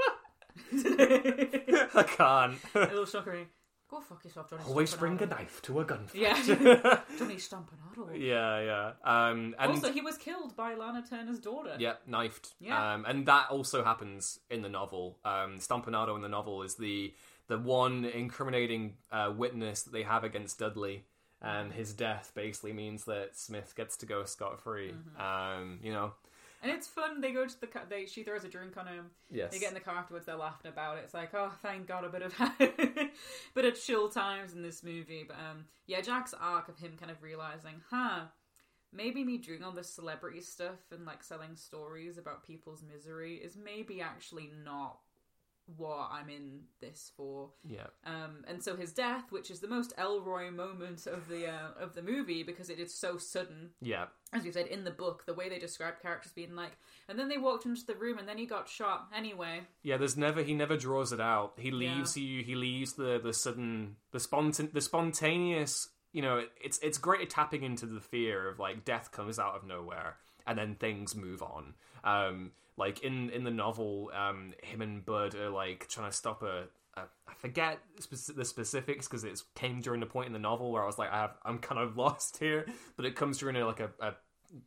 I can't. a little shockery. Go fuck yourself, Johnny. Always bring a knife to a gunfight. Yeah. Johnny Stompanato. yeah, yeah. Um, and Also, he was killed by Lana Turner's daughter. yeah, knifed. Yeah. Um, and that also happens in the novel. Um, Stompanato in the novel is the the one incriminating uh, witness that they have against Dudley. And his death basically means that Smith gets to go scot free. Mm-hmm. Um, you know, And it's fun. They go to the car. They she throws a drink on him. yes, They get in the car afterwards. They're laughing about it. It's like, oh, thank God, a bit of bit of chill times in this movie. But um, yeah, Jack's arc of him kind of realizing, huh, maybe me doing all this celebrity stuff and like selling stories about people's misery is maybe actually not what I'm in this for. yeah, Um, and so his death, which is the most Ellroy moment of the uh, of the movie because it is so sudden, yeah, as you said in the book, the way they describe characters being like, and then they walked into the room and then he got shot anyway. yeah. There's never he never draws it out. He leaves you. He leaves the the sudden the spontan the spontaneous. You know, it's it's great at tapping into the fear of like death comes out of nowhere and then things move on. Um, like in in the novel, um, him and Bud are like trying to stop a. a I forget speci- the specifics because it came during the point in the novel where I was like, I have, I'm kind of lost here. But it comes during a, like a, a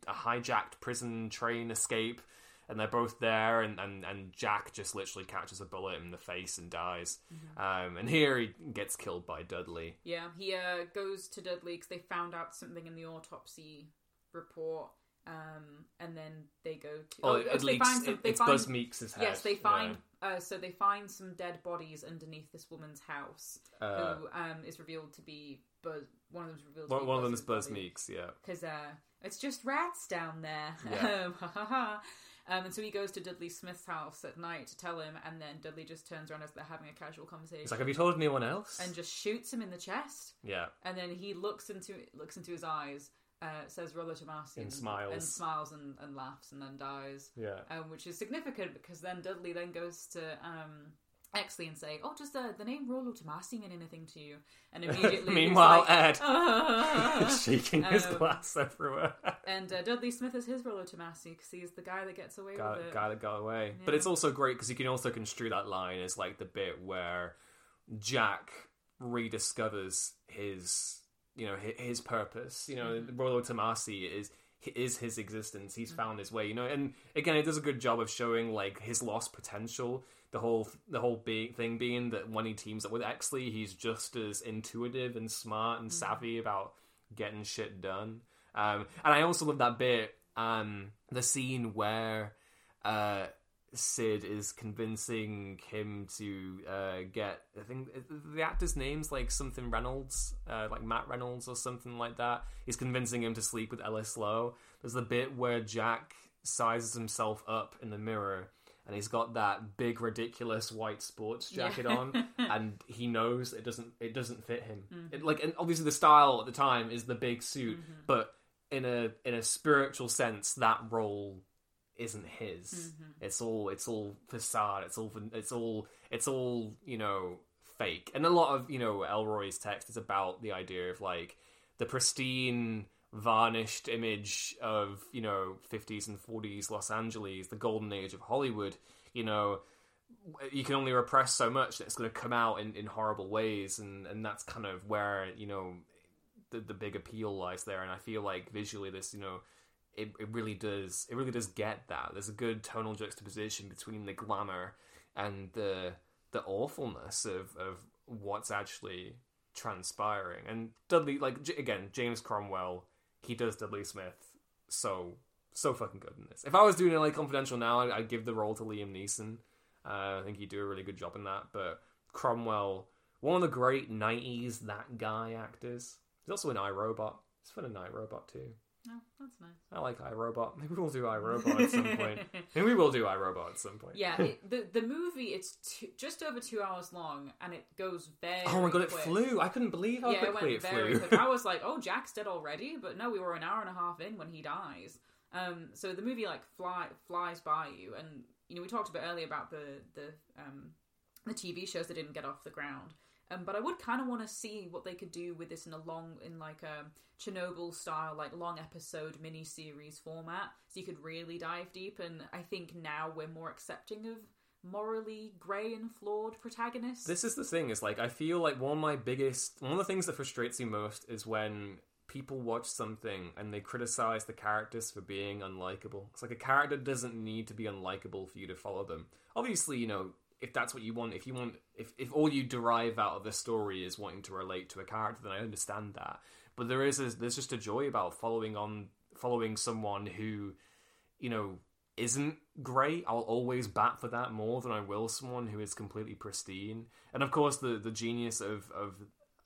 a hijacked prison train escape, and they're both there, and, and, and Jack just literally catches a bullet in the face and dies. Um, and here he gets killed by Dudley. Yeah, he uh, goes to Dudley because they found out something in the autopsy report, um, and then they go to. Oh, it so they leaks. find it- they it's find, Buzz Meeks' head. Yes, they find. Yeah. Uh, so they find some dead bodies underneath this woman's house, Uh, who um, is revealed to be Buzz. One of them's revealed. one, to be one of them is Buzz body. Meeks. Yeah. because uh, it's just rats down there. Yeah. Um. Um, and so he goes to Dudley Smith's house at night to tell him, and then Dudley just turns around as they're having a casual conversation It's like, have you told anyone else? and just shoots him in the chest. yeah. And then he looks into looks into his eyes, uh, says "Rollo Tomasi" And smiles. and smiles and, and laughs, and then dies. Yeah. Um, which is significant because then Dudley then goes to um, Exley and say, "Oh, does the the name Rollo Tomasi mean anything to you?" And immediately, Meanwhile, like, Ed is shaking his Um, glass everywhere. And uh, Dudley Smith is his Rollo Tomasi because he's the guy that gets away guy, with it. guy that got away. But it's also great because you can also construe that line as like the bit where Jack rediscovers his, you know, his, his purpose. You know, Mm-hmm. Rollo Tomasi is is his existence. He's found his way. You know, and again, it does a good job of showing like his lost potential. The whole the whole big thing being that when he teams up with Exley, he's just as intuitive and smart and savvy about getting shit done. Um, and I also love that bit, um, the scene where uh, Sid is convincing him to uh, get. I think the actor's name's like something Reynolds, uh, like Matt Reynolds or something like that. He's convincing him to sleep with Ellis Lowe. There's the bit where Jack sizes himself up in the mirror and he's got that big ridiculous white sports jacket Yeah. on and he knows it doesn't it doesn't fit him it, like and obviously the style at the time is the big suit but in a in a spiritual sense that role isn't his. Mm-hmm. It's all it's all facade it's all it's all it's all you know fake. And a lot of you know Ellroy's text is about the idea of like the pristine varnished image of you know 50s and 40s los angeles the golden age of hollywood you know you can only repress so much that it's going to come out in, in horrible ways and and that's kind of where you know the, the big appeal lies there. And i feel like visually this you know it, it really does it really does get that. There's a good tonal juxtaposition between the glamour and the the awfulness of of what's actually transpiring. And dudley like J- again james cromwell he does dudley smith so so fucking good in this. If i was doing la confidential now i'd, I'd give the role to liam neeson. Uh, i think he'd do a really good job in that. But cromwell one of the great 90s that guy actors. He's also in irobot. He's fun in irobot too Oh, that's nice. I like iRobot. Maybe we'll do iRobot at some point. Maybe we will do iRobot at some point. Yeah, it, the the movie it's two, just over two hours long, and it goes very. Oh my god, it quick. flew! I couldn't believe how yeah, it quickly went it very flew. quick. I was like, "Oh, Jack's dead already," but no, we were an hour and a half in when he dies. Um, so the movie like fly flies by you, and you know we talked a bit earlier about the the um the TV shows that didn't get off the ground. Um, but I would kind of want to see what they could do with this in a long, in like a Chernobyl style, like long episode mini series format, so you could really dive deep. And I think now we're more accepting of morally grey and flawed protagonists. This is the thing, is like I feel like one of my biggest one of the things that frustrates me most is when people watch something and they criticize the characters for being unlikable. It's like a character doesn't need to be unlikable for you to follow them. Obviously, you know, if that's what you want, if you want if, if all you derive out of the story is wanting to relate to a character, then I understand that. But there is a, there's just a joy about following on following someone who, you know, isn't great. I'll always bat for that more than I will someone who is completely pristine. And of course, the the genius of of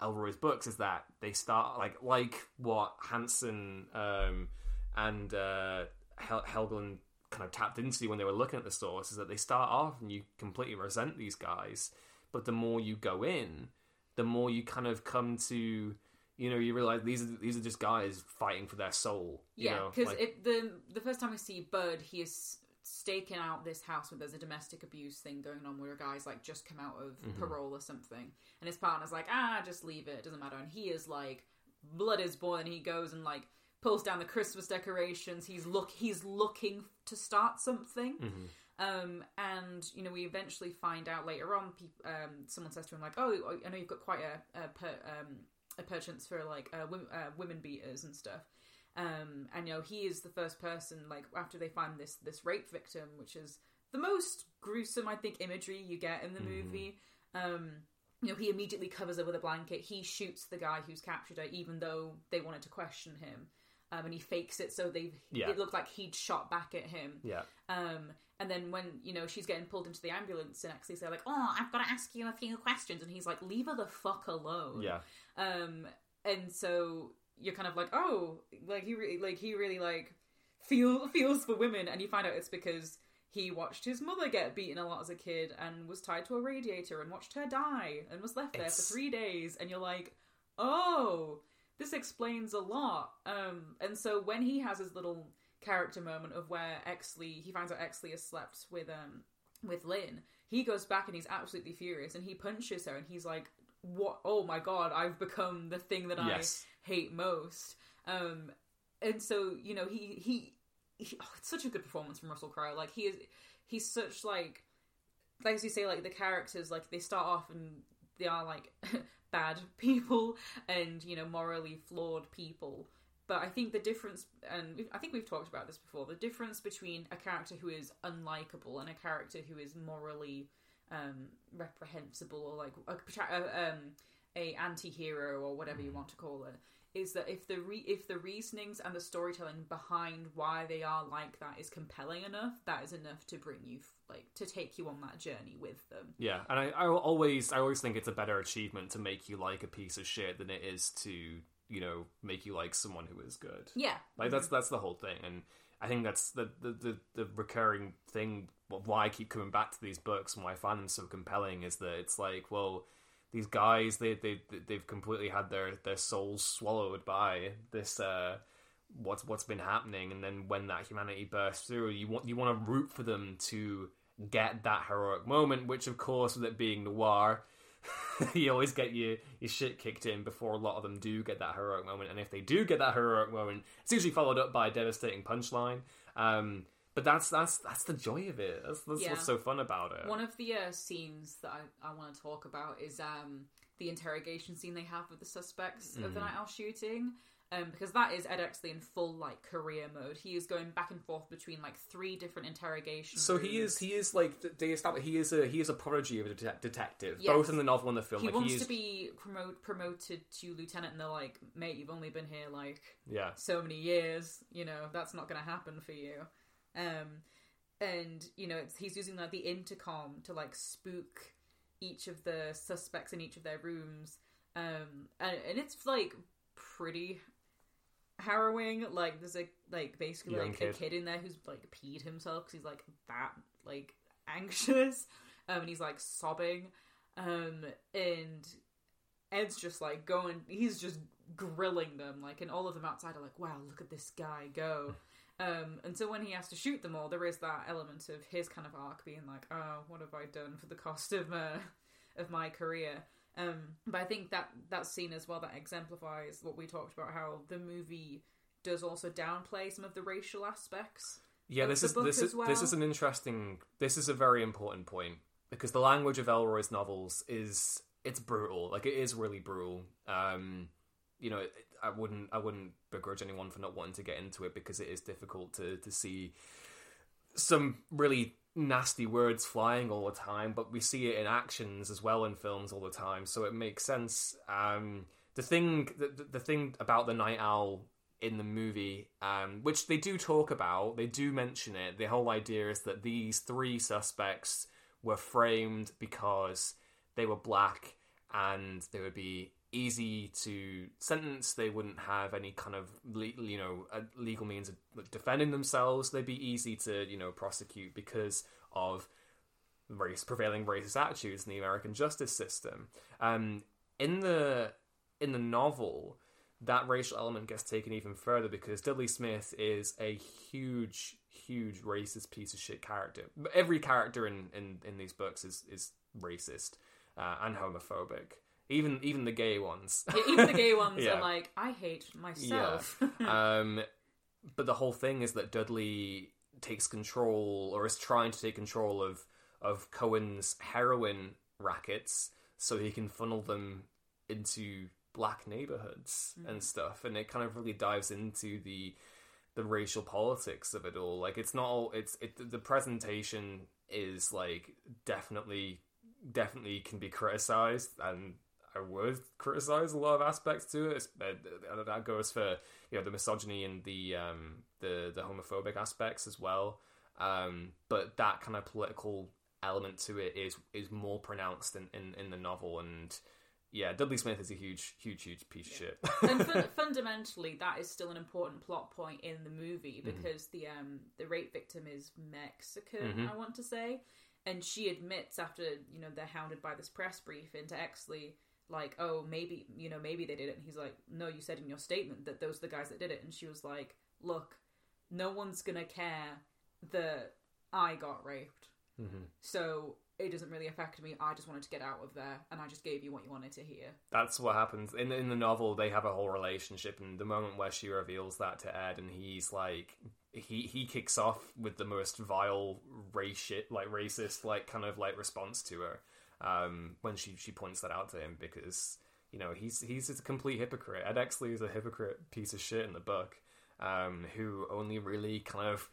Ellroy's books is that they start like like what Hanson um, and uh, Hel- Helgeland kind of tapped into when they were looking at the source is that they start off and you completely resent these guys, but the more you go in, the more you kind of come to you know you realize these are these are just guys fighting for their soul. You Yeah, know, because like- the the first time we see Bud, he is staking out this house where there's a domestic abuse thing going on, where a guy's like just come out of Mm-hmm. parole or something, and his partner's like, ah, just leave it, it doesn't matter, and he is like, blood is boiling. He goes and like pulls down the Christmas decorations. He's look he's looking to start something. Mm-hmm. Um, and you know, we eventually find out later on. Peop um, someone says to him like, "Oh, I know you've got quite a a, per, um, a penchant for like uh, women, uh, women beaters and stuff." Um, and you know, he is the first person like after they find this this rape victim, which is the most gruesome I think imagery you get in the movie. Um, you know, he immediately covers her with a blanket. He shoots the guy who's captured her, even though they wanted to question him. Um, and he fakes it so they Yeah. it looked like he'd shot back at him. yeah. Um, and then when you know she's getting pulled into the ambulance, and actually they're like, "Oh, I've got to ask you a few questions," and he's like, "Leave her the fuck alone." Yeah. Um, and so you're kind of like, "Oh, like he really, like he really like feel feels for women," and you find out it's because he watched his mother get beaten a lot as a kid and was tied to a radiator and watched her die and was left there It's- for three days, and you're like, "Oh." This explains a lot. Um, and so when he has his little character moment of where Exley he finds out Exley has slept with um with Lynn. He goes back and he's absolutely furious and he punches her and he's like, "What? Oh my god! I've become the thing that Yes. I hate most." Um, and so you know he he, he oh, it's such a good performance from Russell Crowe. Like he is he's such like like as you say like the characters like they start off and they are like bad people and you know morally flawed people. But I think the difference, and we've, I think we've talked about this before, the difference between a character who is unlikable and a character who is morally um, reprehensible or like a, a, um, a anti-hero or whatever you want to call it is that if the re- if the reasonings and the storytelling behind why they are like that is compelling enough, that is enough to bring you like to take you on that journey with them. Yeah, and I, I always I always think it's a better achievement to make you like a piece of shit than it is to you know make you like someone who is good. Yeah, Like that's that's the whole thing, and I think that's the the, the, the recurring thing. Why I keep coming back to these books and why I find them so compelling is that it's like, well, these guys they they they've completely had their their souls swallowed by this. uh What's what's been happening, and then when that humanity bursts through, you want you want to root for them to get that heroic moment. Which, of course, with it being noir, you always get your, your shit kicked in before a lot of them do get that heroic moment. And if they do get that heroic moment, it's usually followed up by a devastating punchline. Um, but that's that's that's the joy of it. That's, that's Yeah. what's so fun about it. One of the uh, scenes that I, I want to talk about is um, the interrogation scene they have with the suspects of the Mm. night owl shooting. Um, because that is Ed Exley in full like career mode. He is going back and forth between like three different interrogations. so he is he is like they establish he is a he is a prodigy of a det- detective, Yes. both in the novel and the film. He like wants he is, to be promote, promoted to lieutenant, and they're like, "Mate, you've only been here like yeah. so many years. You know that's not going to happen for you." Um, and you know it's, he's using like the intercom to like spook each of the suspects in each of their rooms. Um, and, and it's like pretty harrowing. Like there's a like basically Young like kid. a kid in there who's like peed himself because he's like that like anxious. Um, and he's like sobbing. Um, and Ed's just like going, he's just grilling them, like, and all of them outside are like, wow, look at this guy go. Um, and so when he has to shoot them all, there is that element of his kind of arc being like, oh, what have I done for the cost of uh, of my career? Um, but I think that that scene as well that exemplifies what we talked about, how the movie does also downplay some of the racial aspects. Yeah, this is this is this is an interesting. This is a very important point because the language of Ellroy's novels is it's brutal. Like it is really brutal. Um, you know, I wouldn't I wouldn't begrudge anyone for not wanting to get into it because it is difficult to to see some really nasty words flying all the time, but we see it in actions as well in films all the time, so it makes sense. Um, the thing, the, the- thing about the night owl in the movie, um, which they do talk about, they do mention it. The whole idea is that these three suspects were framed because they were black and they would be easy to sentence. They wouldn't have any kind of le- you know legal means of defending themselves. They'd be easy to you know prosecute because of race prevailing racist attitudes in the American justice system. Um, in the in the novel, that racial element gets taken even further because Dudley Smith is a huge, huge racist piece of shit character. Every character in in, in these books is is racist uh, and homophobic. Even even the gay ones. Yeah, even the gay ones Yeah. are like, I hate myself. um, but the whole thing is that Dudley takes control, or is trying to take control of of Cohen's heroin rackets, so he can funnel them into black neighborhoods and stuff. And it kind of really dives into the the racial politics of it all. Like it's not all. It's it. The presentation is like definitely definitely can be criticized and I would criticize a lot of aspects to it. Uh, That goes for you know the misogyny and the um, the the homophobic aspects as well. Um, but that kind of political element to it is is more pronounced in, in, in the novel. And yeah, Dudley Smith is a huge, huge, huge piece of shit. and fun- fundamentally, that is still an important plot point in the movie Mm-hmm. because the um the rape victim is Mexican, Mm-hmm. I want to say, and she admits after you know they're hounded by this press brief into Exley, like, oh maybe you know maybe they did it, and he's like, no, you said in your statement that those are the guys that did it, and she was like, look, no one's gonna care that I got raped, Mm-hmm. so. It doesn't really affect me. I just wanted to get out of there, and I just gave you what you wanted to hear. That's what happens in in the novel. They have a whole relationship, and the moment where she reveals that to Ed, and he's like, he he kicks off with the most vile race shit, like racist, like kind of like response to her um, when she she points that out to him because you know he's he's a complete hypocrite. Ed Exley is a hypocrite piece of shit in the book, um, who only really kind of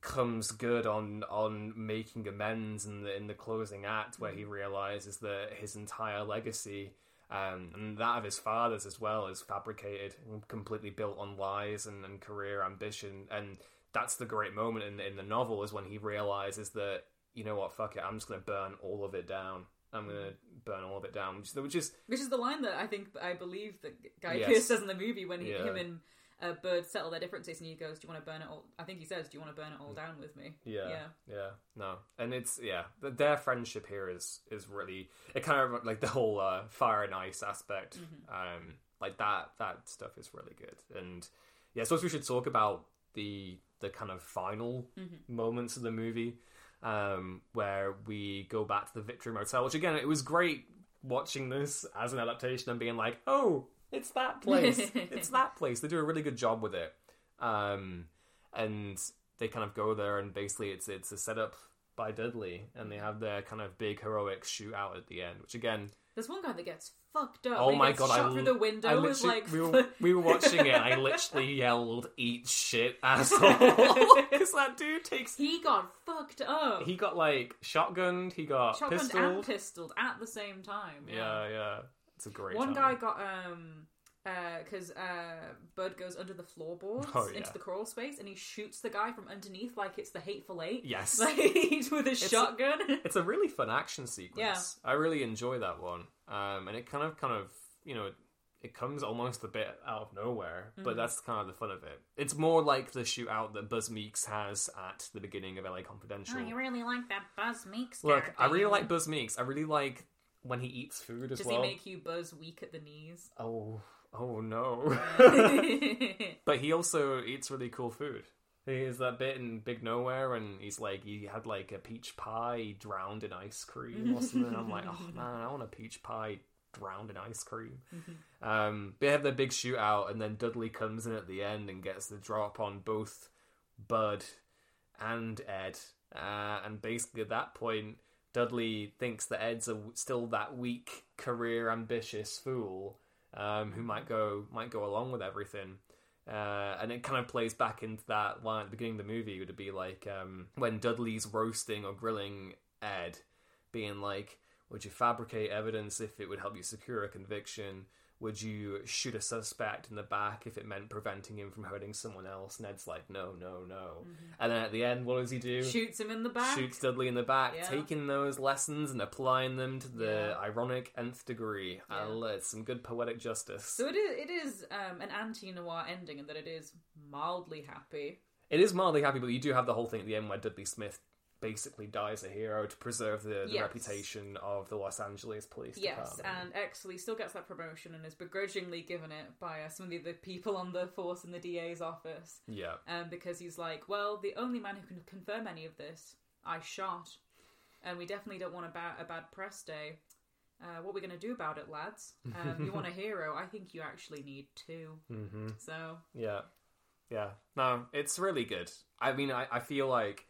comes good on on making amends in the in the closing act where he realizes that his entire legacy Um, and that of his father's as well is fabricated and completely built on lies and, and career ambition. And that's the great moment in, in the novel is when he realizes that, you know what, fuck it, I'm just going to burn all of it down. I'm going to burn all of it down, which, which is Which is the line that I think I believe that Guy Yes. Pearce says in the movie when he, Yeah. him and uh, Bud settle their differences, and he goes, "Do you want to burn it all?" I think he says, "Do you want to burn it all down with me?" Yeah, yeah. yeah, no, and it's yeah, th- their friendship here is is really it kind of like the whole uh, fire and ice aspect, um, like that that stuff is really good, and yeah, I suppose we should talk about the the kind of final moments of the movie, um, where we go back to the Victory Motel, which again it was great watching this as an adaptation and being like, oh, it's that place, it's that place. They do a really good job with it. Um, and they kind of go there and basically it's it's a setup by Dudley and they have their kind of big heroic shootout at the end, which again, There's one guy that gets fucked up. oh my god, shot I through the window. I literally- like we, were, we were watching it. I literally yelled, "Eat shit, asshole!" Because that dude takes. he got fucked up. He got like shotgunned. He got Shotgunned and pistoled. pistoled at the same time. yeah, yeah, it's a great. One guy got um because uh, Bud goes under the floorboards Oh, yeah. into the crawl space and he shoots the guy from underneath like it's the Hateful Eight. Yes. like with a shotgun. it's a really fun action sequence. Yeah. I really enjoy that one. Um, and it kind of, kind of, you know, it comes almost a bit out of nowhere, Mm-hmm. but that's kind of the fun of it. It's more like the shootout that Buzz Meeks has at the beginning of LA Confidential. Oh, you really like that Buzz Meeks Look, character. I really like Buzz Meeks. I really like when he eats food as Does well. he make you Buzz weak at the knees? Oh, oh no! but he also eats really cool food. He There's that bit in Big Nowhere, and he's like, he had like a peach pie drowned in ice cream or something. I'm like, oh man, I want a peach pie drowned in ice cream. um, they have their big shootout, and then Dudley comes in at the end and gets the drop on both Bud and Ed. Uh, and basically, at that point, Dudley thinks that Ed's a, still that weak, career ambitious fool um, who might go might go along with everything. Uh, and it kind of plays back into that line at the beginning of the movie. Would it be like um, when Dudley's roasting or grilling Ed, being like, "Would you fabricate evidence if it would help you secure a conviction? Would you shoot a suspect in the back if it meant preventing him from hurting someone else?" Ned's like, "No, no, no." And then at the end, what does he do? Shoots him in the back. Shoots Dudley in the back, Yeah. taking those lessons and applying them to the Yeah. ironic nth degree. Yeah. love it. Some good poetic justice. So it is. It is um, an anti-noir ending in that it is mildly happy. It is mildly happy, but you do have the whole thing at the end where Dudley Smith basically dies a hero to preserve the, the Yes. reputation of the Los Angeles Police Yes, Department. and Exley still gets that promotion and is begrudgingly given it by uh, some of the, people on the force in the DA's office. yeah, um, because he's like, well, the only man who can confirm any of this, I shot, and we definitely don't want a bad a bad press day. Uh, what are we going to do about it, lads? Um, you want a hero? I think you actually need 2 Mm-hmm. So yeah, yeah. No, it's really good. I mean, I, I feel like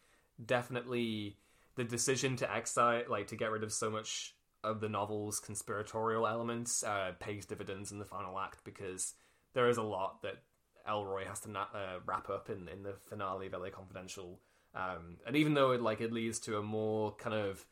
definitely the decision to excite, like to get rid of so much of the novel's conspiratorial elements, uh, pays dividends in the final act because there is a lot that Ellroy has to na- uh, wrap up in in the finale of LA Confidential. Um, and even though it like it leads to a more kind of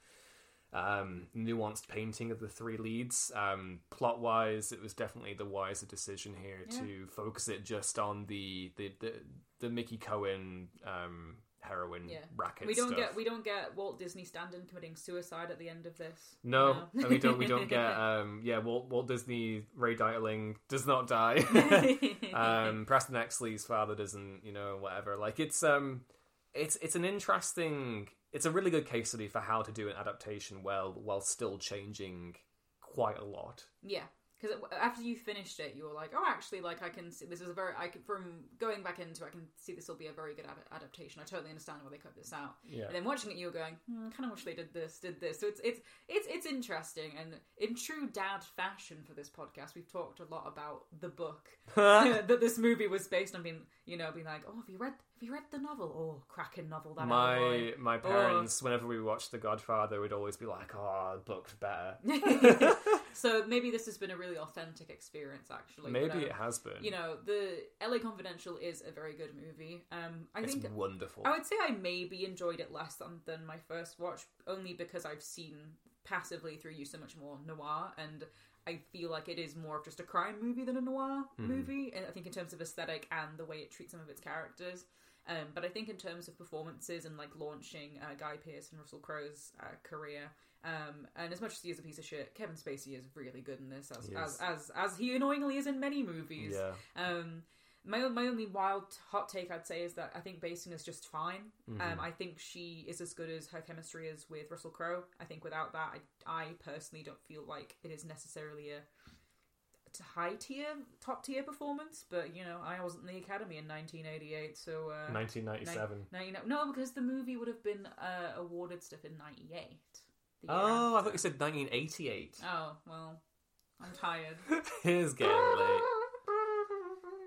um, nuanced painting of the three leads. Um, plot wise, it was definitely the wiser decision here to focus it just on the the the, the Mickey Cohen um, heroin yeah, racket. we don't stuff. get we don't get Walt Disney standing committing suicide at the end of this. No, and we don't. We don't get. Um, yeah, Walt, Walt Disney Ray Dieterling does not die. um, Preston Exley's father doesn't. You know, whatever. Like it's um, it's it's an interesting. It's a really good case study for how to do an adaptation well while still changing quite a lot. Yeah, because after you finished it, you were like, "Oh, actually, like I can see this is a very I can from going back into, I can see this will be a very good ad- adaptation. I totally understand why they cut this out." Yeah. And then watching it, you were going, hmm, "Kind of wish they did this, did this." So it's it's it's it's interesting, and in true dad fashion for this podcast, we've talked a lot about the book that this movie was based on. Being you know, being like, "Oh, have you read have you read the novel? Oh, cracking novel that My Ellroy." my parents, whenever we watched The Godfather, would always be like, "Oh, the book's better." so maybe this has been a really authentic experience, actually. Maybe but, um, it has been. you know, the LA Confidential is a very good movie. Um, I it's think wonderful. I would say I maybe enjoyed it less than, than my first watch, only because I've seen passively through you so much more noir, and I feel like it is more of just a crime movie than a noir movie. And I think in terms of aesthetic and the way it treats some of its characters. Um, but I think in terms of performances and like launching uh, Guy Pearce and Russell Crowe's uh, career, um, and as much as he is a piece of shit, Kevin Spacey is really good in this, as He as, as as he annoyingly is in many movies. Yeah. Um, my my only wild hot take I'd say is that I think Basinger is just fine. Um, I think she is as good as her chemistry is with Russell Crowe. I think without that, I, I personally don't feel like it is necessarily a high tier, top tier performance. But you know, I wasn't in the Academy in 1988, so uh, 1997. Now you know, no, because the movie would have been uh, awarded stuff in '98. Oh, I thought you said 1988. Oh well, I'm tired. Here's getting late.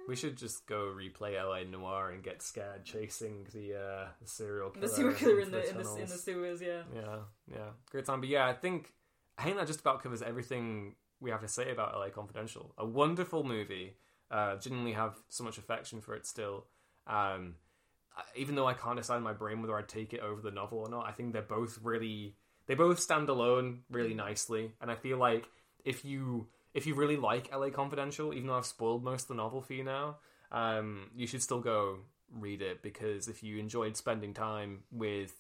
We should just go replay LA Noir and get scared chasing the uh, the serial killer. the serial killer in into the in the, in the sewers. Yeah. Yeah, yeah, great time. But yeah, I think I think that just about covers everything we have to say about LA Confidential. A wonderful movie. Uh, genuinely have so much affection for it still. Um, even though I can't decide in my brain whether I'd take it over the novel or not, I think they're both really they both stand alone really nicely, and I feel like if you if you really like LA Confidential, even though I've spoiled most of the novel for you now, um, you should still go read it because if you enjoyed spending time with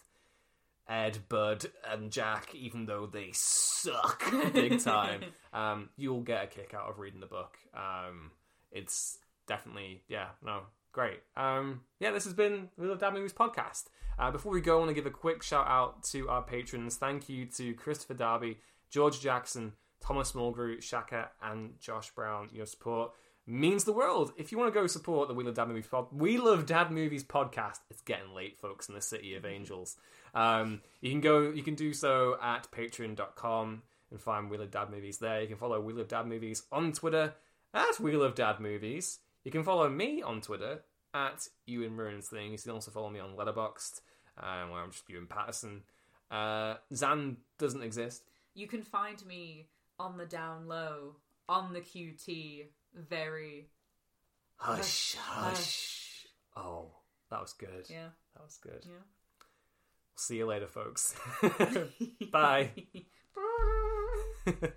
Ed, Bud, and Jack, even though they suck big time, um, you'll get a kick out of reading the book. Um, it's definitely, yeah, no, great. Um, yeah, this has been the Love Dad Movies podcast. Uh, before we go, I want to give a quick shout out to our patrons. Thank you to Christopher Darby, George Jackson, Thomas Mulgrew, Shaka, and Josh Brown. Your support means the world. If you want to go support the We Love Dad Movies pod, We Love Dad Movies podcast, it's getting late, folks, in the city of angels. Um, you can go, you can do so at patreon.com and find We Love Dad Movies there. You can follow We Love Dad Movies on Twitter at We Love Dad Movies. You can follow me on Twitter at Ewan Ruins Things. You can also follow me on Letterboxd, um, where I'm just Ewan Patterson. Uh, Zan doesn't exist. You can find me on the down low, on the QT, very Hush, Hush, hush. Oh, that was good. yeah, That was good. yeah. See you later, folks. Bye.